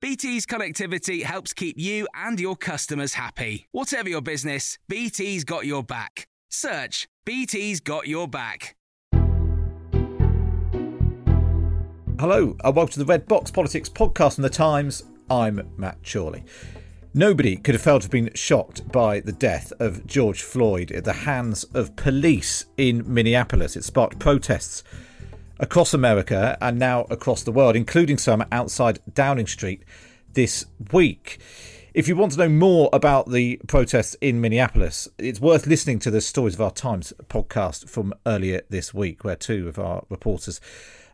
BT's connectivity helps keep you and your customers happy. Whatever your business, BT's got your back. Search BT's got your back. Hello, and welcome to the Red Box Politics podcast from The Times. I'm Matt Chorley. Nobody could have failed to have been shocked by the death of George Floyd at the hands of police in Minneapolis. It sparked protests across America and now across the world, including some outside Downing Street this week. If you want to know more about the protests in Minneapolis, it's worth listening to the Stories of Our Times podcast from earlier this week, where two of our reporters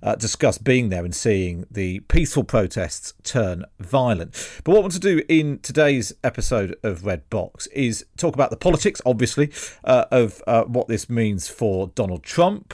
uh, discussed being there and seeing the peaceful protests turn violent. But what I want to do in today's episode of Red Box is talk about the politics, obviously, uh, of uh, what this means for Donald Trump.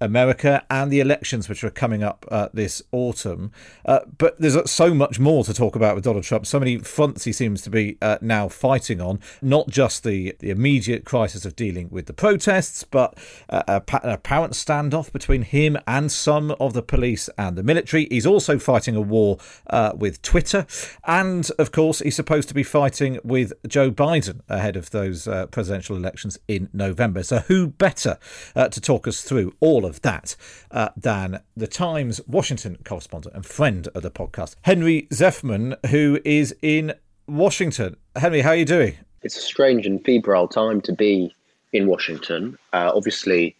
America and the elections which are coming up uh, this autumn. Uh, but there's so much more to talk about with Donald Trump. So many fronts he seems to be uh, now fighting on, not just the, the immediate crisis of dealing with the protests, but uh, a, an apparent standoff between him and some of the police and the military. He's also fighting a war uh, with Twitter. And of course, he's supposed to be fighting with Joe Biden ahead of those uh, presidential elections in November. So, who better to talk us through all of of that uh, than the Times Washington correspondent and friend of the podcast, Henry Zeffman, who is in Washington. Henry, how are you doing? It's a strange and febrile time to be in Washington. Uh, obviously,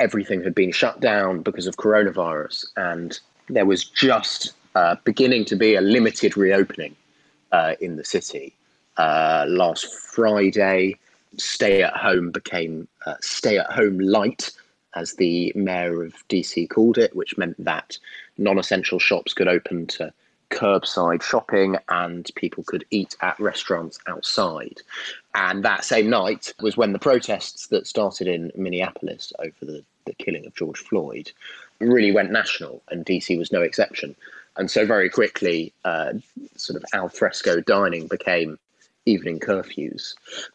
everything had been shut down because of coronavirus, and there was just uh, beginning to be a limited reopening uh, in the city. Uh, last Friday, stay at home became uh, stay at home light as the mayor of DC called it, which meant that non essential shops could open to curbside shopping and people could eat at restaurants outside. And that same night was when the protests that started in Minneapolis over the, the killing of George Floyd really went national, and DC was no exception. And so, very quickly, uh, sort of al fresco dining became evening curfews,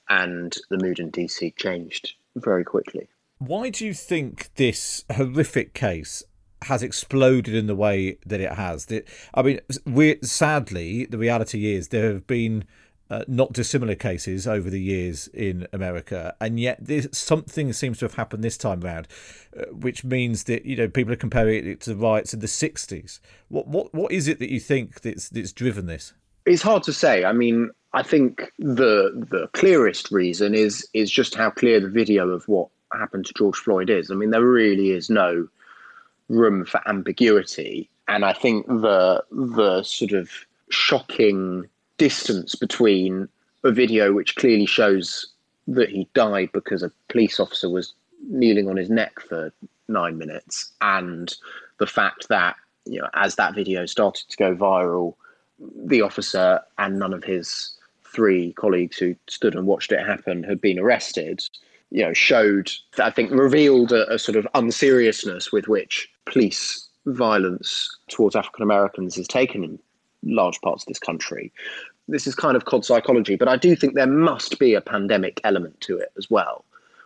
and the mood in DC changed very quickly. Why do you think this horrific case has exploded in the way that it has? I mean, we sadly, the reality is there have been uh, not dissimilar cases over the years in America, and yet this, something seems to have happened this time around, uh, which means that you know people are comparing it to the riots in the '60s. What what what is it that you think that's that's driven this? It's hard to say. I mean, I think the the clearest reason is is just how clear the video of what happened to George Floyd is. I mean, there really is no room for ambiguity, and I think the the sort of shocking distance between a video which clearly shows that he died because a police officer was kneeling on his neck for nine minutes, and the fact that you know as that video started to go viral, the officer and none of his three colleagues who stood and watched it happen had been arrested you know, showed, I think, revealed a, a sort of unseriousness with which police violence towards African Americans is taken in large parts of this country. This is kind of cod psychology, but I do think there must be a pandemic element to it as well,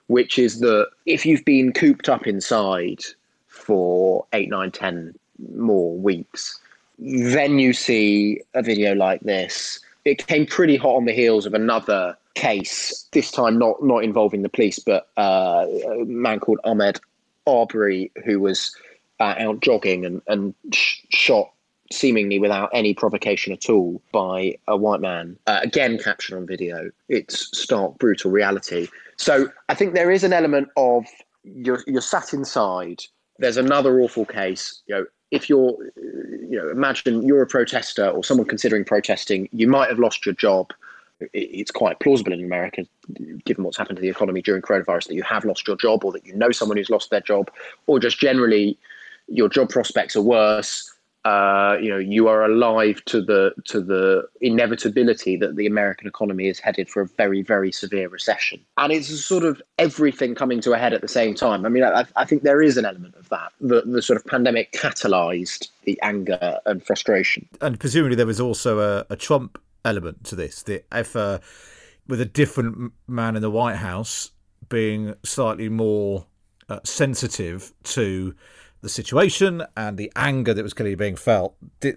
which is that if you've been cooped up inside for eight, nine, ten more weeks, then you see a video like this. It came pretty hot on the heels of another case, this time not not involving the police, but uh, a man called Ahmaud Arbery, who was uh, out jogging and, and sh- shot seemingly without any provocation at all by a white man, uh, again captured on video. It's stark, brutal reality. So I think there is an element of you're, you're sat inside. There's another awful case. You know, if you're, you know, imagine you're a protester or someone considering protesting, you might have lost your job. It's quite plausible in America, given what's happened to the economy during coronavirus, that you have lost your job or that you know someone who's lost their job, or just generally your job prospects are worse uh, you know, you are alive to the to the inevitability that the American economy is headed for a very very severe recession, and it's sort of everything coming to a head at the same time. I mean, I, I think there is an element of that. The the sort of pandemic catalyzed the anger and frustration, and presumably there was also a, a Trump element to this. The if uh, with a different man in the White House being slightly more uh, sensitive to the situation and the anger that was clearly being felt, the,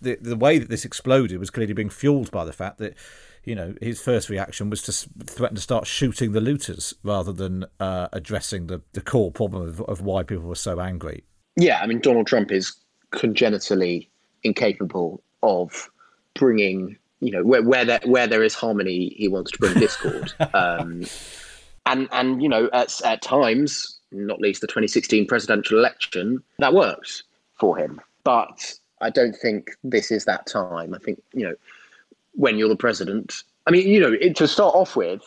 the, the way that this exploded was clearly being fueled by the fact that, you know, his first reaction was to threaten to start shooting the looters rather than uh, addressing the, the core problem of, of why people were so angry. Yeah, I mean, Donald Trump is congenitally incapable of bringing, you know, where, where there where there is harmony, he wants to bring discord. um, and and you know, at at times not least the 2016 presidential election, that works for him. But I don't think this is that time. I think, you know, when you're the president, I mean, you know, it, to start off with,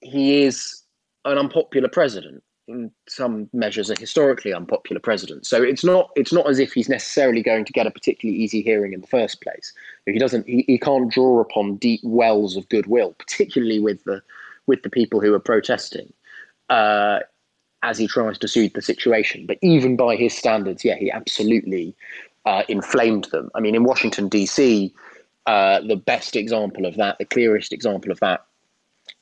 he is an unpopular president. In some measures, a historically unpopular president. So it's not it's not as if he's necessarily going to get a particularly easy hearing in the first place. He doesn't he, he can't draw upon deep wells of goodwill, particularly with the with the people who are protesting. Uh, as he tries to soothe the situation. But even by his standards, yeah, he absolutely uh, inflamed them. I mean, in Washington, D.C., uh, the best example of that, the clearest example of that,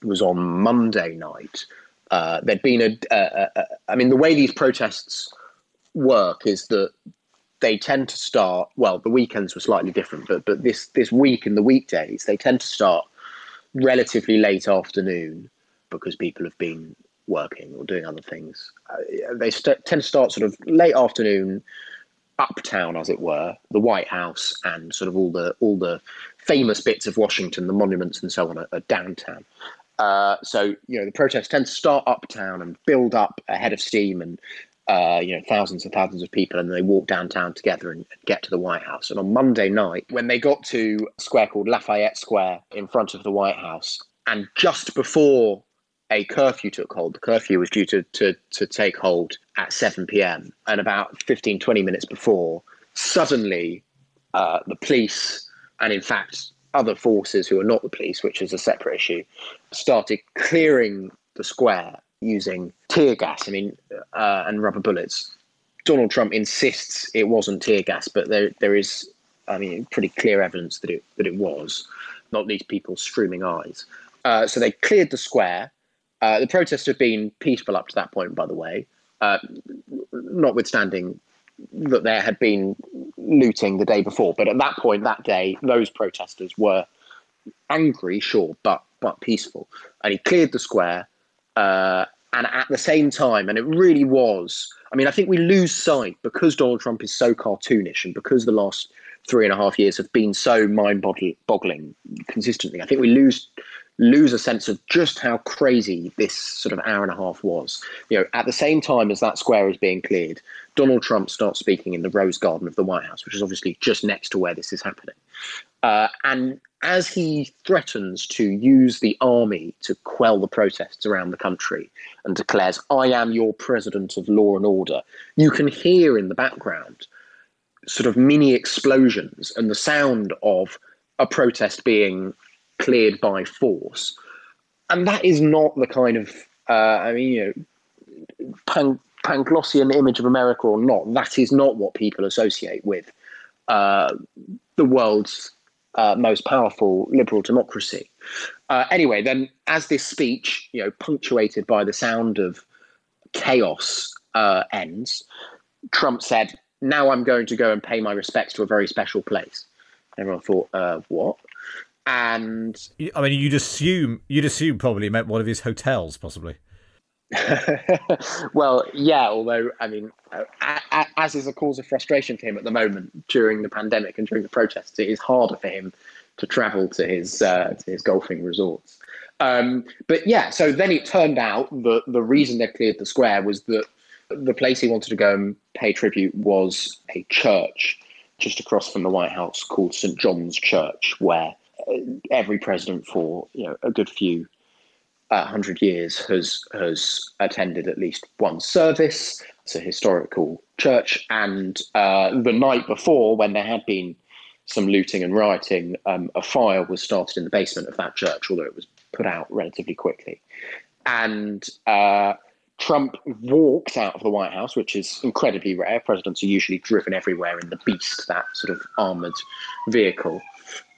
was on Monday night. Uh, there'd been a, a, a, I mean, the way these protests work is that they tend to start. Well, the weekends were slightly different, but but this this week and the weekdays they tend to start relatively late afternoon because people have been working or doing other things. Uh, they st- tend to start sort of late afternoon, uptown, as it were, the White House, and sort of all the all the famous bits of Washington, the monuments and so on, are, are downtown. Uh, so you know the protests tend to start uptown and build up ahead of steam, and uh, you know thousands and thousands of people, and they walk downtown together and get to the White House. And on Monday night, when they got to a square called Lafayette Square in front of the White House, and just before a curfew took hold. The curfew was due to, to, to take hold at 7 p.m. And about 15, 20 minutes before, suddenly uh, the police, and in fact, other forces who are not the police, which is a separate issue, started clearing the square using tear gas. I mean, uh, and rubber bullets. Donald Trump insists it wasn't tear gas, but there there is, I mean, pretty clear evidence that it that it was. Not least people's streaming eyes. Uh, so they cleared the square. Uh, the protests have been peaceful up to that point, by the way, uh, notwithstanding that there had been looting the day before. But at that point, that day, those protesters were angry, sure, but but peaceful. And he cleared the square. Uh, and at the same time, and it really was. I mean, I think we lose sight because Donald Trump is so cartoonish, and because the last three and a half years have been so mind-boggling consistently. I think we lose lose a sense of just how crazy this sort of hour and a half was. You know, at the same time as that square is being cleared, Donald Trump starts speaking in the Rose Garden of the White House, which is obviously just next to where this is happening. Uh, and as he threatens to use the army to quell the protests around the country and declares, I am your president of law and order, you can hear in the background sort of mini explosions and the sound of a protest being cleared by force. And that is not the kind of, uh, I mean, you know, pan- Panglossian image of America or not, that is not what people associate with uh, the world's uh, most powerful liberal democracy. Uh, anyway, then as this speech, you know, punctuated by the sound of chaos uh, ends, Trump said, "Now I'm going to go and pay my respects to a very special place." Everyone thought, uh, "What?" And I mean, you'd assume you'd assume probably meant one of his hotels, possibly. well, yeah, although, I mean, uh, as is a cause of frustration for him at the moment during the pandemic and during the protests, it is harder for him to travel to his, uh, to his golfing resorts. Um, but yeah, so then it turned out that the reason they cleared the square was that the place he wanted to go and pay tribute was a church just across from the White House called St. John's Church, where every president for you know a good few uh, hundred years has has attended at least one service. It's a historical church, and uh, the night before, when there had been some looting and rioting, um, a fire was started in the basement of that church, although it was put out relatively quickly. And uh, Trump walked out of the White House, which is incredibly rare. Presidents are usually driven everywhere in the Beast, that sort of armored vehicle.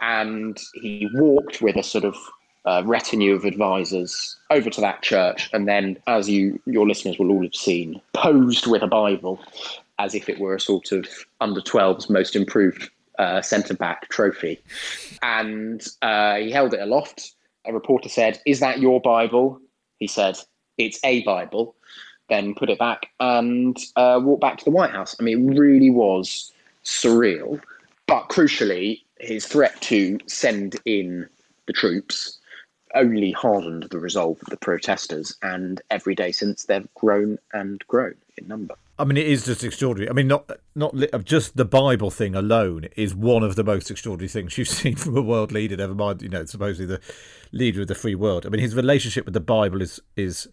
And he walked with a sort of uh, retinue of advisors over to that church, and then, as you your listeners will all have seen, posed with a Bible as if it were a sort of under 12s most improved uh, centre back trophy. And uh, he held it aloft. A reporter said, Is that your Bible? He said, it's a Bible, then put it back and uh, walk back to the White House. I mean, it really was surreal. But crucially, his threat to send in the troops only hardened the resolve of the protesters, and every day since they've grown and grown in number. I mean, it is just extraordinary. I mean, not not just the Bible thing alone is one of the most extraordinary things you've seen from a world leader. Never mind, you know, supposedly the leader of the free world. I mean, his relationship with the Bible is is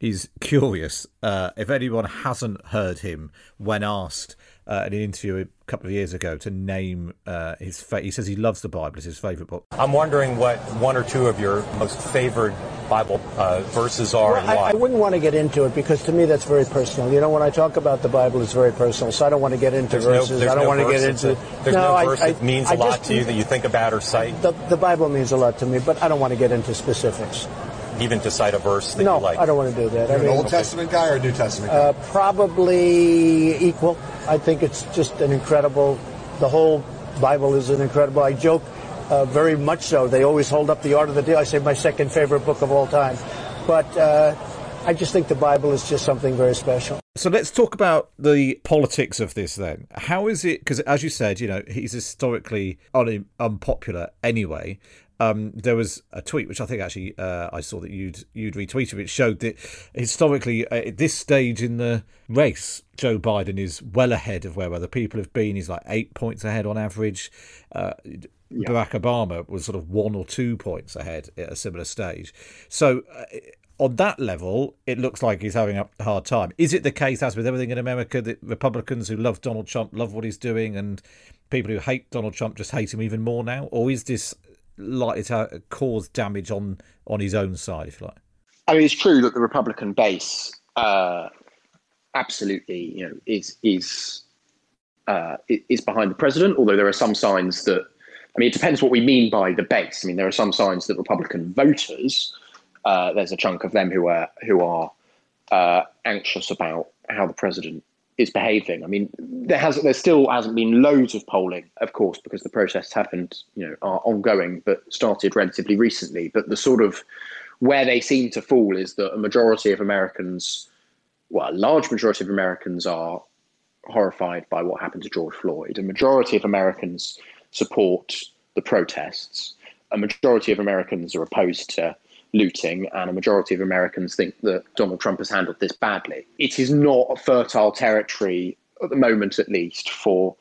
is curious. Uh, if anyone hasn't heard him when asked uh, in an interview a couple of years ago to name uh, his, fa- he says he loves the Bible. It's his favourite book. I'm wondering what one or two of your most favoured Bible uh, verses are well, and why. I, I, wouldn't want to get into it because to me that's very personal. You know, when I talk about the Bible, it's very personal. So I don't want to get into there's verses. No, I don't no want to get into. A, there's no, no verse I, that means a lot to you that you think about or cite. The, the Bible means a lot to me, but I don't want to get into specifics even to cite a verse that no, you like? I don't want to do that. You're I mean, an Old Testament guy or a New Testament guy? Uh, probably equal. I think it's just an incredible. The whole Bible is an incredible. I joke, uh, very much so. They always hold up the Art of the Deal. I say my second favorite book of all time, but. Uh, I just think the Bible is just something very special. So let's talk about the politics of this then. How is it? Because as you said, you know, he's historically un- unpopular anyway. Um, there was a tweet which I think actually uh, I saw that you'd you'd retweeted, which showed that historically uh, at this stage in the race, Joe Biden is well ahead of where other people have been. He's like eight points ahead on average. Uh, yeah. Barack Obama was sort of one or two points ahead at a similar stage. So. Uh, on that level, it looks like he's having a hard time. Is it the case, as with everything in America, that Republicans who love Donald Trump love what he's doing, and people who hate Donald Trump just hate him even more now? Or is this likely to cause damage on on his own side, if you like. I mean, it's true that the Republican base uh, absolutely, you know, is is uh, is behind the president. Although there are some signs that, I mean, it depends what we mean by the base. I mean, there are some signs that Republican voters, uh, there's a chunk of them who are who are uh, anxious about how the president is behaving. I mean, there has there still hasn't been loads of polling, of course, because the protests happened, you know, are ongoing, but started relatively recently. But the sort of where they seem to fall is that a majority of Americans, well, a large majority of Americans are horrified by what happened to George Floyd. A majority of Americans support the protests. A majority of Americans are opposed to looting, and a majority of Americans think that Donald Trump has handled this badly. It is not fertile territory at the moment, at least, for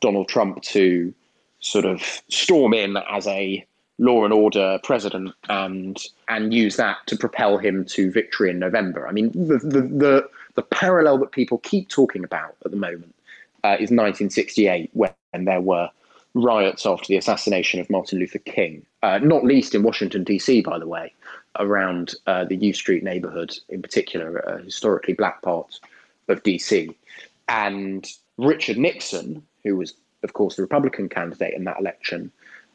Donald Trump to sort of storm in as a law and order president and and use that to propel him to victory in November. I mean, the the the, the parallel that people keep talking about at the moment uh, is 1968, when there were riots after the assassination of Martin Luther King, uh, not least in Washington, D.C., by the way, around uh, the U Street neighborhood, in particular, a historically black part of D.C. And Richard Nixon, who was, of course, the Republican candidate in that election,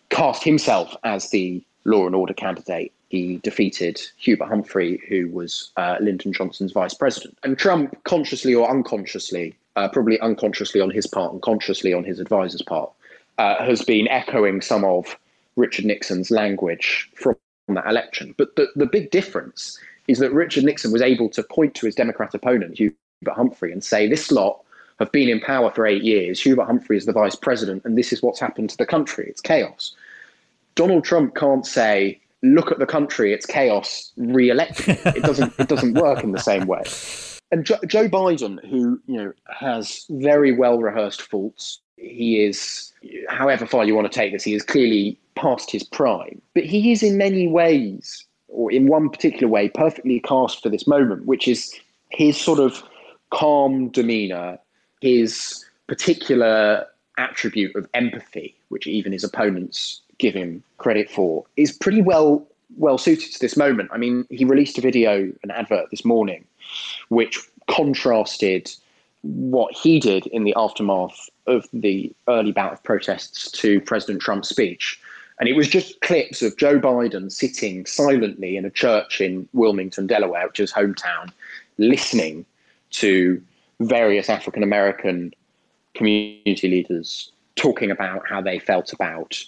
cast himself as the law and order candidate. He defeated Hubert Humphrey, who was uh, Lyndon Johnson's vice president. And Trump, consciously or unconsciously, uh, probably unconsciously on his part and consciously on his advisor's part, uh, has been echoing some of Richard Nixon's language from that election. But the, the big difference is that Richard Nixon was able to point to his Democrat opponent, Hubert Humphrey, and say, This lot have been in power for eight years. Hubert Humphrey is the vice president, and this is what's happened to the country. It's chaos. Donald Trump can't say, look at the country, it's chaos, re-elect It doesn't it doesn't work in the same way. And jo- Joe Biden, who you know has very well rehearsed faults, he is, however far you want to take this, he is clearly past his prime. But he is in many ways, or in one particular way, perfectly cast for this moment, which is his sort of calm demeanor, his particular attribute of empathy, which even his opponents give him credit for, is pretty well well suited to this moment. I mean, he released a video, an advert this morning, which contrasted what he did in the aftermath of the early bout of protests to President Trump's speech. And it was just clips of Joe Biden sitting silently in a church in Wilmington, Delaware, which is hometown, listening to various African American community leaders talking about how they felt about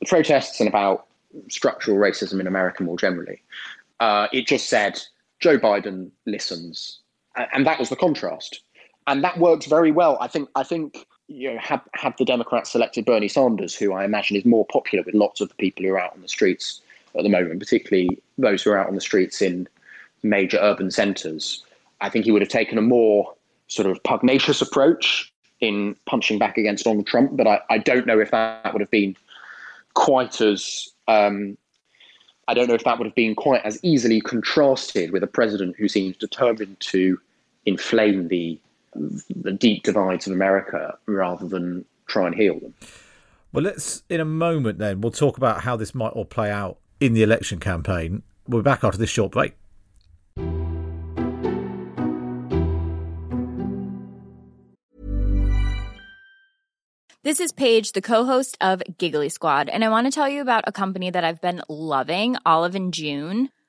the protests and about structural racism in America more generally. Uh, it just said Joe Biden listens, and that was the contrast, and that worked very well. I think. I think you know, had had the Democrats selected Bernie Sanders, who I imagine is more popular with lots of the people who are out on the streets at the moment, particularly those who are out on the streets in major urban centres, I think he would have taken a more sort of pugnacious approach in punching back against Donald Trump. But I, I don't know if that would have been quite as um, I don't know if that would have been quite as easily contrasted with a president who seems determined to inflame the the deep divides of America rather than try and heal them. Well, let's in a moment then we'll talk about how this might all play out in the election campaign. We'll be back after this short break. This is Paige, the co-host of Giggly Squad, and I want to tell you about a company that I've been loving, Olive and June.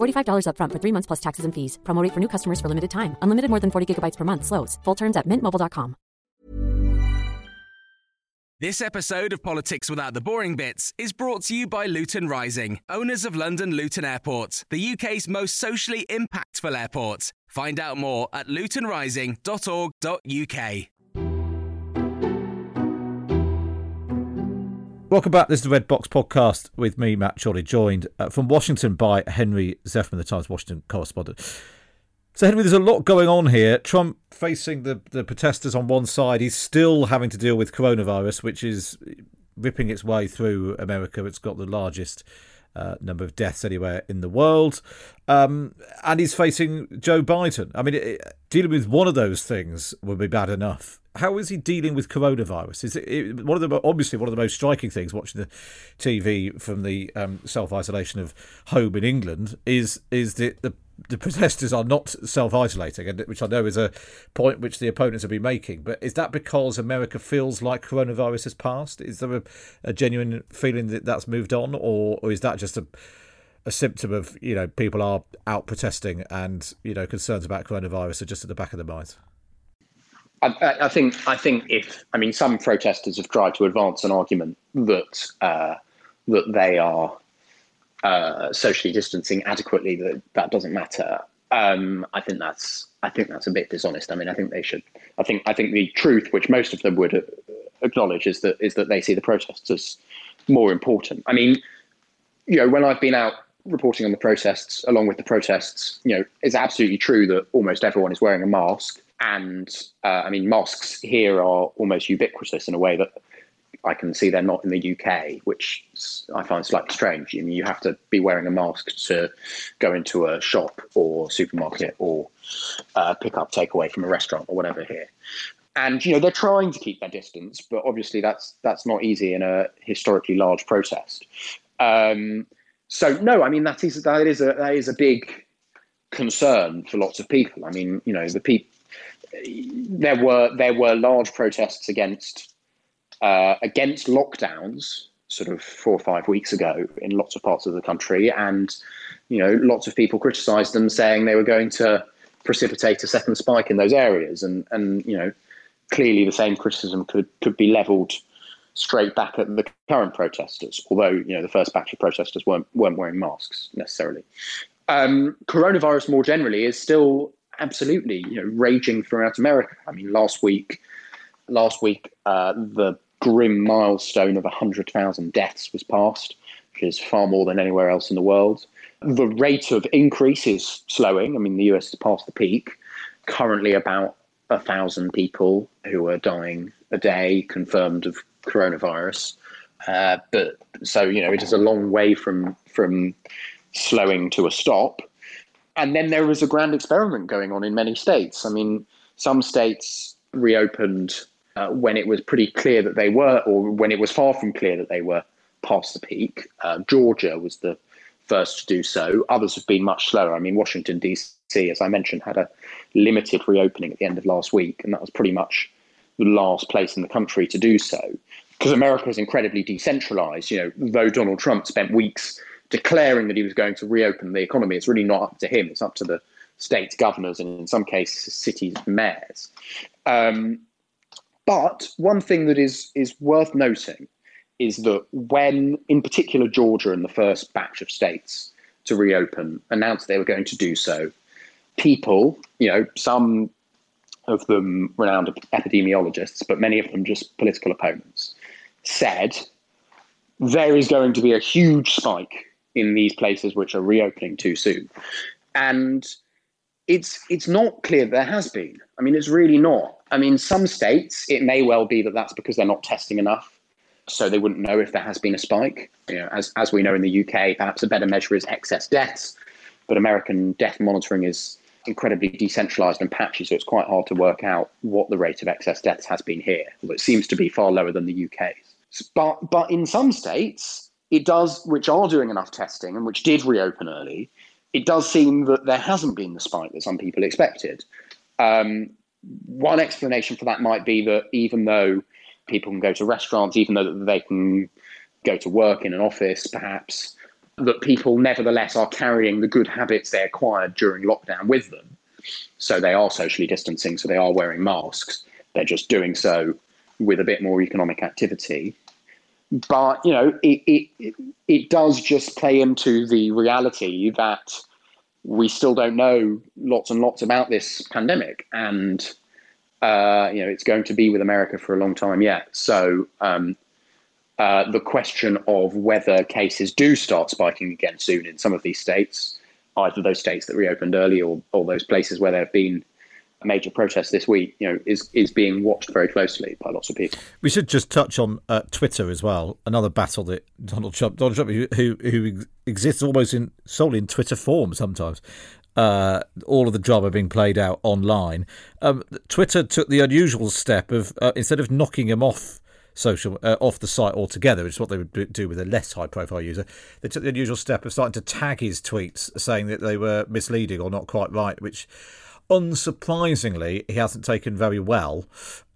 $45 upfront for three months plus taxes and fees. Promo rate for new customers for limited time. Unlimited more than 40 gigabytes per month. Slows. Full terms at mintmobile.com. This episode of Politics Without the Boring Bits is brought to you by Luton Rising, owners of London Luton Airport, the UK's most socially impactful airport. Find out more at lutonrising.org.uk. Welcome back. This is the Red Box Podcast with me, Matt Chorley, joined uh, from Washington by Henry Zeffman, the Times Washington correspondent. So, Henry, there's a lot going on here. Trump facing the, the protesters on one side. He's still having to deal with coronavirus, which is ripping its way through America. It's got the largest uh, number of deaths anywhere in the world. Um, and he's facing Joe Biden. I mean, it, dealing with one of those things would be bad enough how is he dealing with coronavirus? Is it, it, one of the obviously one of the most striking things watching the TV from the um, self isolation of home in England is is that the the protesters are not self isolating, and which I know is a point which the opponents have been making. But is that because America feels like coronavirus has passed? Is there a, a genuine feeling that that's moved on, or, or is that just a a symptom of you know people are out protesting and you know concerns about coronavirus are just at the back of their minds? I, I, think I think if I mean some protesters have tried to advance an argument that uh, that they are uh, socially distancing adequately that that doesn't matter. Um, I think that's I think that's a bit dishonest. I mean, I think they should. I think I think the truth, which most of them would uh, acknowledge, is that is that they see the protests as more important. I mean, you know, when I've been out reporting on the protests, along with the protests, you know, it's absolutely true that almost everyone is wearing a mask. And uh, I mean, masks here are almost ubiquitous in a way that I can see they're not in the UK, which I find slightly strange. I mean, you have to be wearing a mask to go into a shop or supermarket or uh, pick up takeaway from a restaurant or whatever here. And you know they're trying to keep their distance, but obviously that's that's not easy in a historically large protest. Um, so no, I mean that is that is a that is a big concern for lots of people. I mean, you know, the people there were there were large protests against uh, against lockdowns sort of four or five weeks ago in lots of parts of the country, and you know, lots of people criticised them, saying they were going to precipitate a second spike in those areas, and and you know, clearly the same criticism could could be levelled straight back at the current protesters, although you know the first batch of protesters weren't weren't wearing masks necessarily. Um, coronavirus more generally is still absolutely you know raging throughout America. I mean, last week, last week uh, the grim milestone of hundred thousand deaths was passed, which is far more than anywhere else in the world. The rate of increase is slowing. I mean, the US has passed the peak. Currently, about a thousand people who are dying a day confirmed of coronavirus. Uh, but so you know, it is a long way from from slowing to a stop. And then there was a grand experiment going on in many states. I mean, some states reopened uh, when it was pretty clear that they were, or when it was far from clear that they were past the peak. Uh, Georgia was the first to do so. Others have been much slower. I mean, Washington, D.C., as I mentioned, had a limited reopening at the end of last week, and that was pretty much the last place in the country to do so because America is incredibly decentralized. You know, though Donald Trump spent weeks declaring that he was going to reopen the economy, it's really not up to him. It's up to the states' governors and, in some cases, cities' mayors. Um, but one thing that is is worth noting is that when, in particular, Georgia and the first batch of states to reopen announced they were going to do so, people, you know, some of them renowned epidemiologists, but many of them just political opponents, said there is going to be a huge spike in these places which are reopening too soon. And it's it's not clear there has been. I mean, it's really not. I mean, some states it may well be that that's because they're not testing enough, so they wouldn't know if there has been a spike. You know, as as we know in the UK, perhaps a better measure is excess deaths, but American death monitoring is incredibly decentralized and patchy, so it's quite hard to work out what the rate of excess deaths has been here. Although it seems to be far lower than the UK's. But but in some states, it does, which are doing enough testing and which did reopen early, it does seem that there hasn't been the spike that some people expected. Um, one explanation for that might be that even though people can go to restaurants, even though they can go to work in an office, perhaps, that people nevertheless are carrying the good habits they acquired during lockdown with them. So they are socially distancing, so they are wearing masks. They're just doing so with a bit more economic activity. But you know, it it it does just play into the reality that we still don't know lots and lots about this pandemic, and uh, you know, it's going to be with America for a long time yet. So um, uh, the question of whether cases do start spiking again soon in some of these states, either those states that reopened early or, or those places where there have been major protest this week, you know, is is being watched very closely by lots of people. We should just touch on uh, Twitter as well. Another battle that Donald Trump, Donald Trump, who who exists almost in solely in Twitter form sometimes. Uh, all of the drama being played out online. Um, Twitter took the unusual step of uh, instead of knocking him off social uh, off the site altogether, which is what they would do with a less high profile user. They took the unusual step of starting to tag his tweets, saying that they were misleading or not quite right, which unsurprisingly he hasn't taken very well.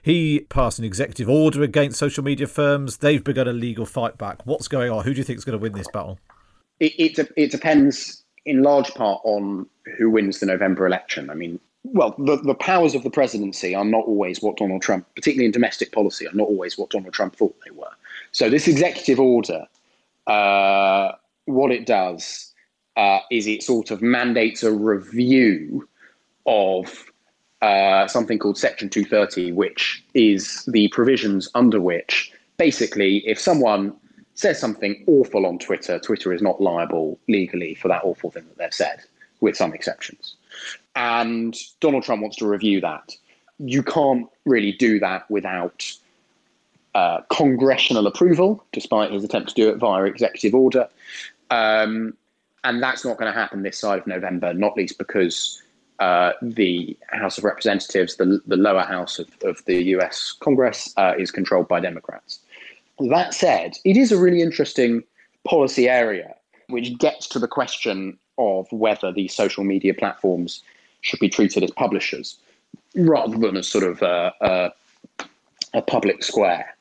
He passed an executive order against social media firms. They've begun a legal fight back. What's going on? Who do you think is going to win this battle? It, it, it depends in large part on who wins the November election. I mean, well, the, the powers of the presidency are not always what Donald Trump, particularly in domestic policy, are not always what Donald Trump thought they were. So this executive order, uh, what it does uh, is it sort of mandates a review of uh, something called Section 230, which is the provisions under which basically if someone says something awful on Twitter, Twitter is not liable legally for that awful thing that they've said, with some exceptions. And Donald Trump wants to review that. You can't really do that without uh, congressional approval, despite his attempt to do it via executive order. Um, and that's not going to happen this side of November, not least because uh, the House of Representatives, the, the lower house of, of the US Congress, uh, is controlled by Democrats. That said, it is a really interesting policy area which gets to the question of whether these social media platforms should be treated as publishers rather than as sort of a, a, a public square.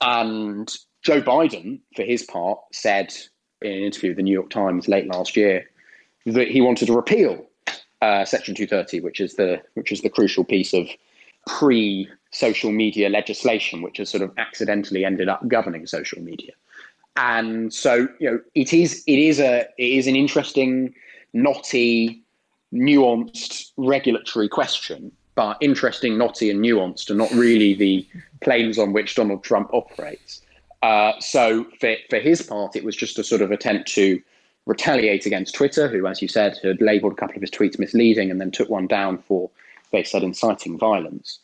And Joe Biden, for his part, said in an interview with the New York Times late last year that he wanted to repeal uh, Section 230, which is the which is the crucial piece of pre social media legislation, which has sort of accidentally ended up governing social media. And so, you know, it is it is a it is an interesting, knotty, nuanced regulatory question, but interesting, knotty, and nuanced, and not really the planes on which Donald Trump operates. Uh, so, for for his part, it was just a sort of attempt to retaliate against Twitter, who, as you said, had labelled a couple of his tweets misleading and then took one down for, they said, inciting violence.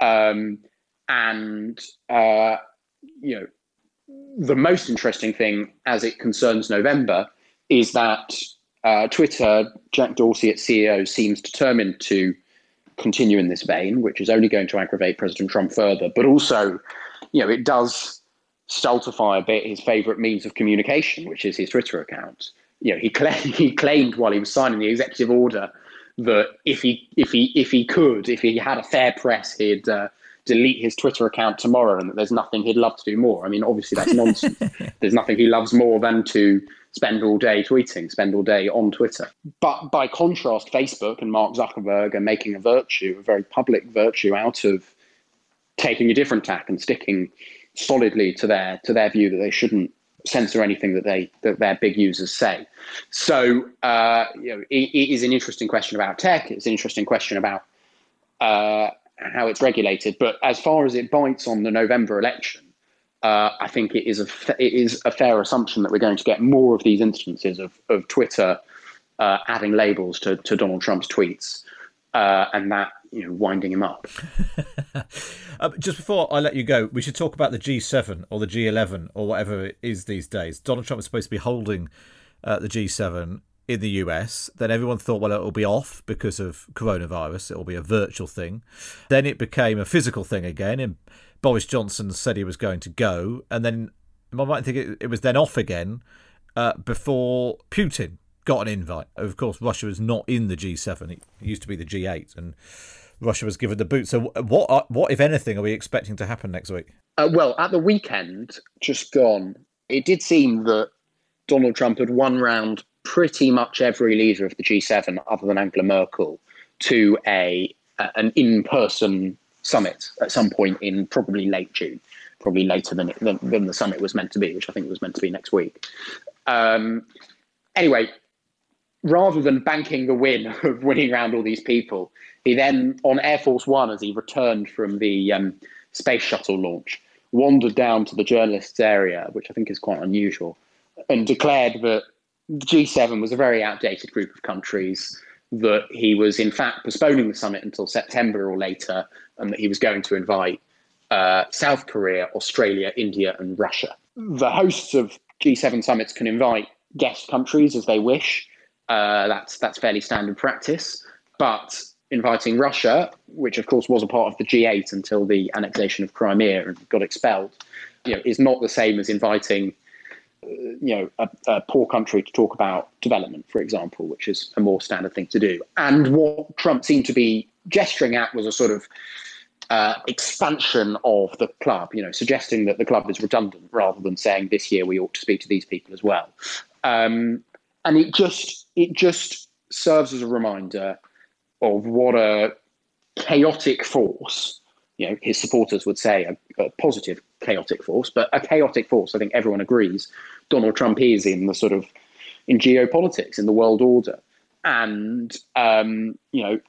Um, and uh, you know, the most interesting thing as it concerns November is that uh, Twitter, Jack Dorsey, its CEO, seems determined to continue in this vein, which is only going to aggravate President Trump further. But also, you know, it does stultify a bit his favorite means of communication, which is his Twitter account. You know, he, cla- he claimed while he was signing the executive order that if he if he if he could, if he had a fair press, he'd uh, delete his Twitter account tomorrow, and that there's nothing he'd love to do more. I mean, obviously that's nonsense. there's nothing he loves more than to spend all day tweeting, spend all day on Twitter. But by contrast, Facebook and Mark Zuckerberg are making a virtue, a very public virtue, out of taking a different tack and sticking solidly to their to their view that they shouldn't censor anything that they that their big users say. So uh, you know, it, it is an interesting question about tech. It's an interesting question about uh, how it's regulated. But as far as it bites on the November election, uh, I think it is a it is a fair assumption that we're going to get more of these instances of of Twitter uh, adding labels to to Donald Trump's tweets, uh, and that you know winding him up. uh, just before I let you go, we should talk about the G7 or the G11 or whatever it is these days. Donald Trump was supposed to be holding uh, the G7 in the US. Then everyone thought, well, it'll be off because of coronavirus. It'll be a virtual thing. Then it became a physical thing again. And Boris Johnson said he was going to go. And then I might think it, it was then off again uh, before Putin got an invite. Of course, Russia was not in the G7. It used to be the G8. And Russia was given the boot. So, what, what if anything, are we expecting to happen next week? Uh, well, at the weekend just gone, it did seem that Donald Trump had won round pretty much every leader of the G7, other than Angela Merkel, to a an in-person summit at some point in probably late June, probably later than, it, than, than the summit was meant to be, which I think was meant to be next week. Um, anyway, rather than banking the win of winning around all these people, he then, on Air Force One, as he returned from the um, space shuttle launch, wandered down to the journalists' area, which I think is quite unusual, and declared that the G7 was a very outdated group of countries, that he was, in fact, postponing the summit until September or later, and that he was going to invite uh, South Korea, Australia, India, and Russia. The hosts of G7 summits can invite guest countries as they wish. Uh, that's that's fairly standard practice. But inviting Russia, which of course was a part of the G8 until the annexation of Crimea and got expelled, you know, is not the same as inviting, you know, a, a, poor country to talk about development, for example, which is a more standard thing to do. And what Trump seemed to be gesturing at was a sort of uh, expansion of the club, you know, suggesting that the club is redundant rather than saying this year we ought to speak to these people as well. Um, and it just it just serves as a reminder of what a chaotic force, you know, his supporters would say a, a, positive chaotic force, but a chaotic force, I think everyone agrees, Donald Trump is in the sort of in geopolitics, in the world order. And, um, you know,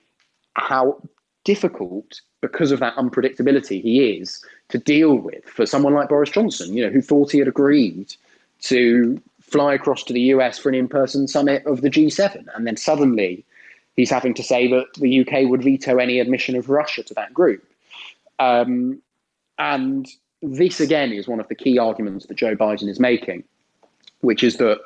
how difficult because of that unpredictability he is to deal with for someone like Boris Johnson, you know, who thought he had agreed to fly across to the US for an in-person summit of the G7, and then suddenly he's having to say that the UK would veto any admission of Russia to that group. Um, and this again is one of the key arguments that Joe Biden is making, which is that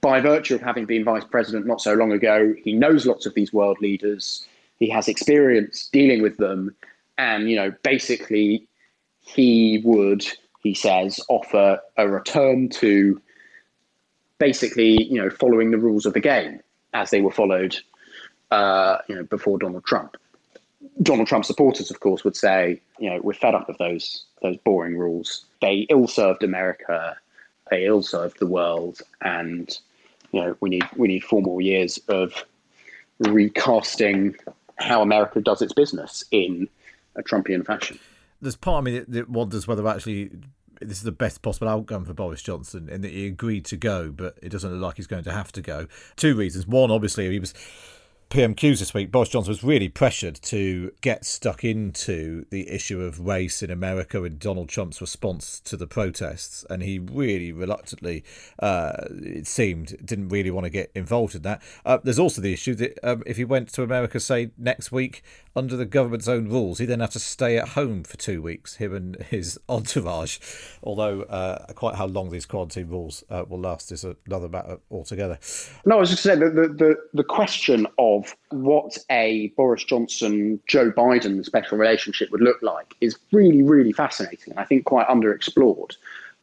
by virtue of having been vice president not so long ago, he knows lots of these world leaders. He has experience dealing with them, and you know, basically, he would, he says, offer a return to basically, you know, following the rules of the game as they were followed, uh, you know, before Donald Trump. Donald Trump supporters, of course, would say, you know, we're fed up of those those boring rules. They ill-served America, they ill-served the world, and you know, we need we need four more years of recasting how America does its business in a Trumpian fashion. There's part of me that, that wonders whether actually this is the best possible outcome for Boris Johnson in that he agreed to go, but it doesn't look like he's going to have to go. Two reasons. One, obviously, he was PMQs this week, Boris Johnson was really pressured to get stuck into the issue of race in America and Donald Trump's response to the protests. And he really reluctantly, uh, it seemed, didn't really want to get involved in that. Uh, there's also the issue that um, if he went to America, say, next week, under the government's own rules, he then have to stay at home for two weeks, him and his entourage. Although, uh, quite how long these quarantine rules uh, will last is another matter altogether. No, I was just saying the, the, the, the question of what a Boris Johnson Joe Biden special relationship would look like is really, really fascinating. And I think quite underexplored.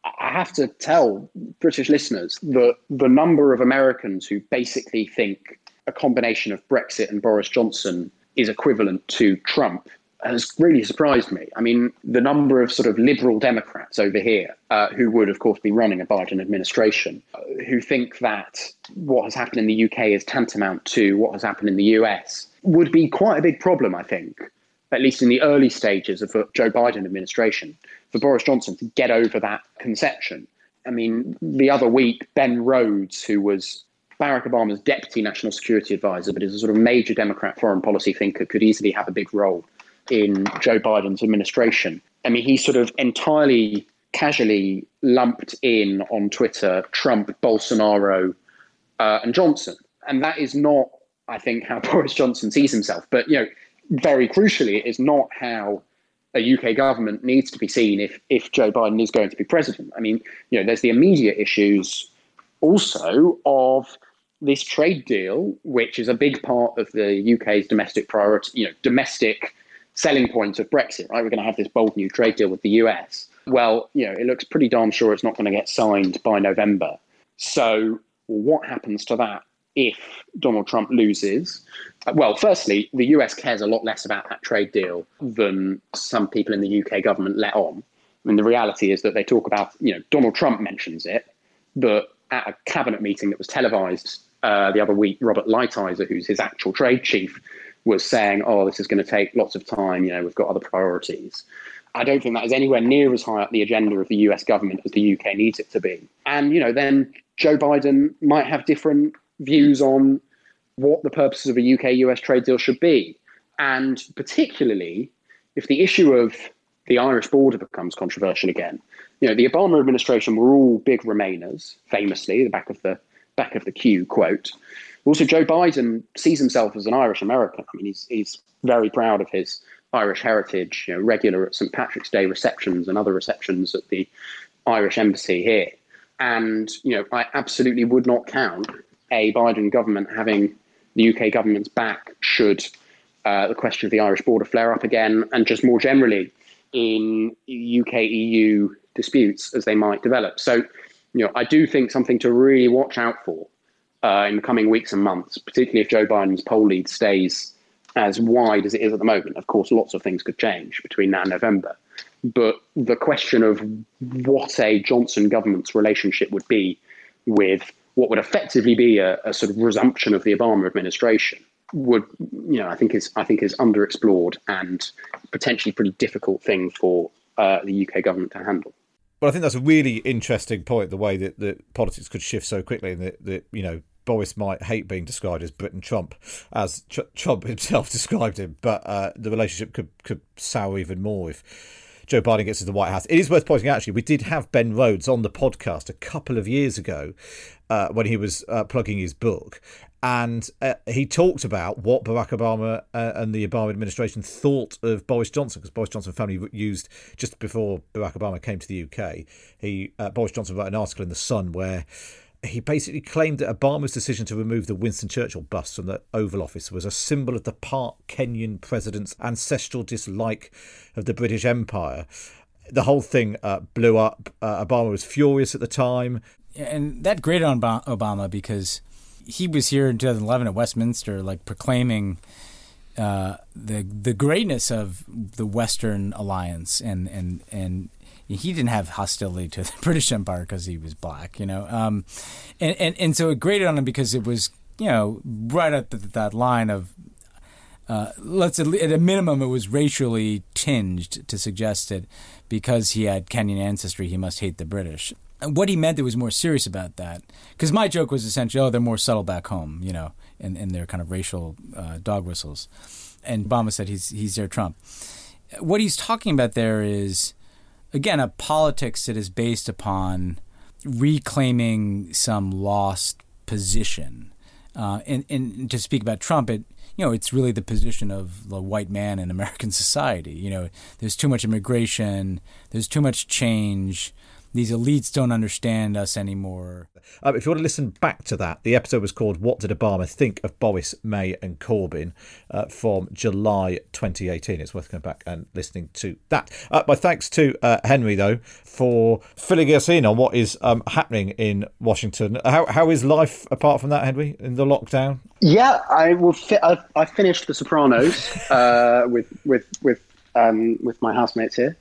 I have to tell British listeners that the number of Americans who basically think a combination of Brexit and Boris Johnson is equivalent to Trump has really surprised me. I mean, the number of sort of liberal Democrats over here uh, who would, of course, be running a Biden administration, uh, who think that what has happened in the UK is tantamount to what has happened in the US, would be quite a big problem, I think, at least in the early stages of the Joe Biden administration, for Boris Johnson to get over that conception. I mean, the other week, Ben Rhodes, who was Barack Obama's deputy national security advisor, but is a sort of major Democrat foreign policy thinker, could easily have a big role in Joe Biden's administration. I mean, he sort of entirely casually lumped in on Twitter Trump, Bolsonaro, uh, and Johnson. And that is not, I think, how Boris Johnson sees himself. But, you know, very crucially, it is not how a UK government needs to be seen if, if Joe Biden is going to be president. I mean, you know, there's the immediate issues also of this trade deal, which is a big part of the UK's domestic priority, you know, domestic selling point of Brexit, right? We're going to have this bold new trade deal with the US. Well, you know, it looks pretty darn sure it's not going to get signed by November. So, what happens to that if Donald Trump loses? Well, firstly, the US cares a lot less about that trade deal than some people in the UK government let on. I mean, the reality is that they talk about, you know, Donald Trump mentions it, but at a cabinet meeting that was televised uh, the other week, Robert Lighthizer, who's his actual trade chief, was saying, oh, this is going to take lots of time, you know, we've got other priorities. I don't think that is anywhere near as high up the agenda of the US government as the UK needs it to be. And, you know, then Joe Biden might have different views on what the purposes of a UK US trade deal should be. And particularly if the issue of the Irish border becomes controversial again. You know, the Obama administration were all big Remainers, famously, the back of the back of the queue quote. Also, Joe Biden sees himself as an Irish American. I mean, he's he's very proud of his Irish heritage. You know, regular at St Patrick's Day receptions and other receptions at the Irish embassy here. And you know, I absolutely would not count a Biden government having the UK government's back should uh, the question of the Irish border flare up again, and just more generally in UK EU disputes as they might develop. So, you know, I do think something to really watch out for uh, in the coming weeks and months, particularly if Joe Biden's poll lead stays as wide as it is at the moment. Of course, lots of things could change between now and November. But the question of what a Johnson government's relationship would be with what would effectively be a, a sort of resumption of the Obama administration would, you know, I think is I think is underexplored and potentially pretty difficult thing for uh, the UK government to handle. But I think that's a really interesting point. The way that, that politics could shift so quickly, and that, that you know Boris might hate being described as Britain Trump, as Tr- Trump himself described him, but uh, the relationship could could sour even more if. Joe Biden gets to the White House. It is worth pointing out, actually, we did have Ben Rhodes on the podcast a couple of years ago uh, when he was uh, plugging his book. And uh, he talked about what Barack Obama uh, and the Obama administration thought of Boris Johnson, because Boris Johnson family used just before Barack Obama came to the UK. He uh, Boris Johnson wrote an article in the Sun where he basically claimed that Obama's decision to remove the Winston Churchill bust from the Oval Office was a symbol of the part Kenyan president's ancestral dislike of the British Empire. The whole thing uh, blew up. Uh, Obama was furious at the time. And that grated on Obama because he was here in 2011 at Westminster, like proclaiming uh, the the greatness of the Western alliance and and and he didn't have hostility to the British Empire because he was black, you know. Um, and, and and so it grated on him because it was, you know, right at the, that line of, uh, let's at a minimum, it was racially tinged to suggest that because he had Kenyan ancestry, he must hate the British. And what he meant that was more serious about that, because my joke was essentially, oh, they're more subtle back home, you know, in, in their kind of racial uh, dog whistles. And Obama said he's he's their Trump. What he's talking about there is again, a politics that is based upon reclaiming some lost position. Uh, and, and to speak about Trump, it you know it's really the position of the white man in American society. You know, there's too much immigration, there's too much change these elites don't understand us anymore. Um, if you want to listen back to that, the episode was called What Did Obama Think of Boris, May, and Corbyn uh, from July 2018. It's worth going back and listening to that. Uh, my thanks to uh, Henry, though, for filling us in on what is um, happening in Washington. How, how is life apart from that, Henry, in the lockdown? Yeah, I will. Fi- I, I finished The Sopranos uh, with with with um, with my housemates here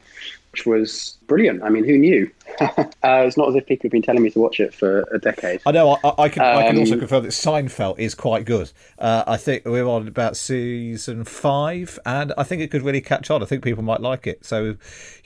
which was brilliant. I mean, who knew? uh, it's not as if people have been telling me to watch it for a decade. I know. I, I can. Um, I can also um, confirm that Seinfeld is quite good. Uh, I think we're on about season five, and I think it could really catch on. I think people might like it. So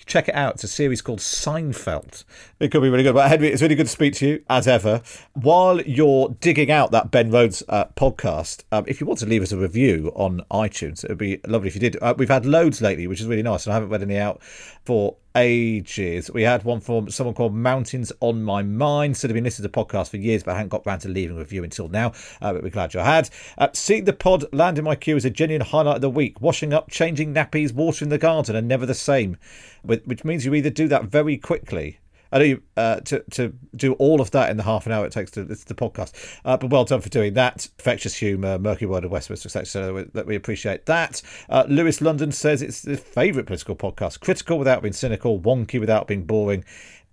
check it out. It's a series called Seinfeld. It could be really good. But Henry, it's really good to speak to you as ever. While you're digging out that Ben Rhodes uh, podcast, um, if you want to leave us a review on iTunes, it would be lovely if you did. Uh, we've had loads lately, which is really nice, and I haven't read any out for ages. We had one from someone called Mountains on My Mind. Said I've been listening to the podcast for years, but I hadn't got round to leaving a review until now. Uh, but we're glad you had. Uh, seeing the pod land in my queue is a genuine highlight of the week. Washing up, changing nappies, watering the garden, and never the same. Which means you either do that very quickly I know you, uh, to to do all of that in the half an hour it takes to the podcast. Uh, but well done for doing that. Infectious humour, Murky World of Westminster, etc. That we appreciate that. Uh, Lewis London says it's the favourite political podcast. Critical without being cynical, wonky without being boring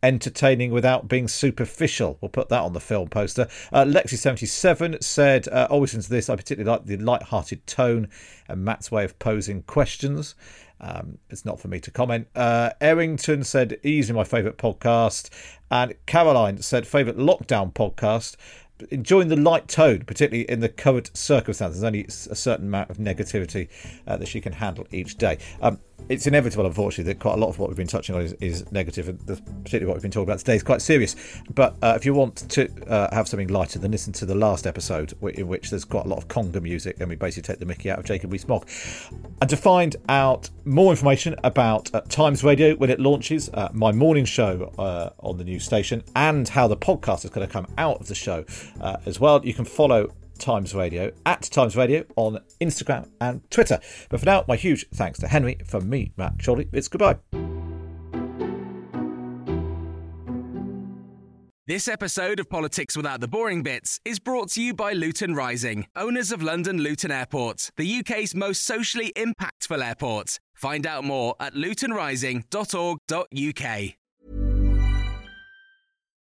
entertaining without being superficial. We'll put that on the film poster. Uh, Lexi77 said, uh, always into this, I particularly like the light-hearted tone and Matt's way of posing questions. Um, it's not for me to comment. Uh, Errington said, easily my favourite podcast. And Caroline said, favourite lockdown podcast enjoying the light tone, particularly in the current circumstances. There's only a certain amount of negativity uh, that she can handle each day. Um, it's inevitable, unfortunately, that quite a lot of what we've been touching on is, is negative, and the, particularly what we've been talking about today is quite serious. But uh, if you want to uh, have something lighter, then listen to the last episode, in which there's quite a lot of conga music, and we basically take the mickey out of Jacob Rees-Mogg. And to find out more information about uh, Times Radio when it launches, uh, my morning show uh, on the new station, and how the podcast is going to come out of the show, uh, as well. You can follow Times Radio at Times Radio on Instagram and Twitter. But for now, my huge thanks to Henry from me, Matt Chorley. It's goodbye. This episode of Politics Without the Boring Bits is brought to you by Luton Rising, owners of London Luton Airport, the UK's most socially impactful airport. Find out more at lutonrising.org.uk.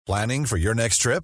Planning for your next trip?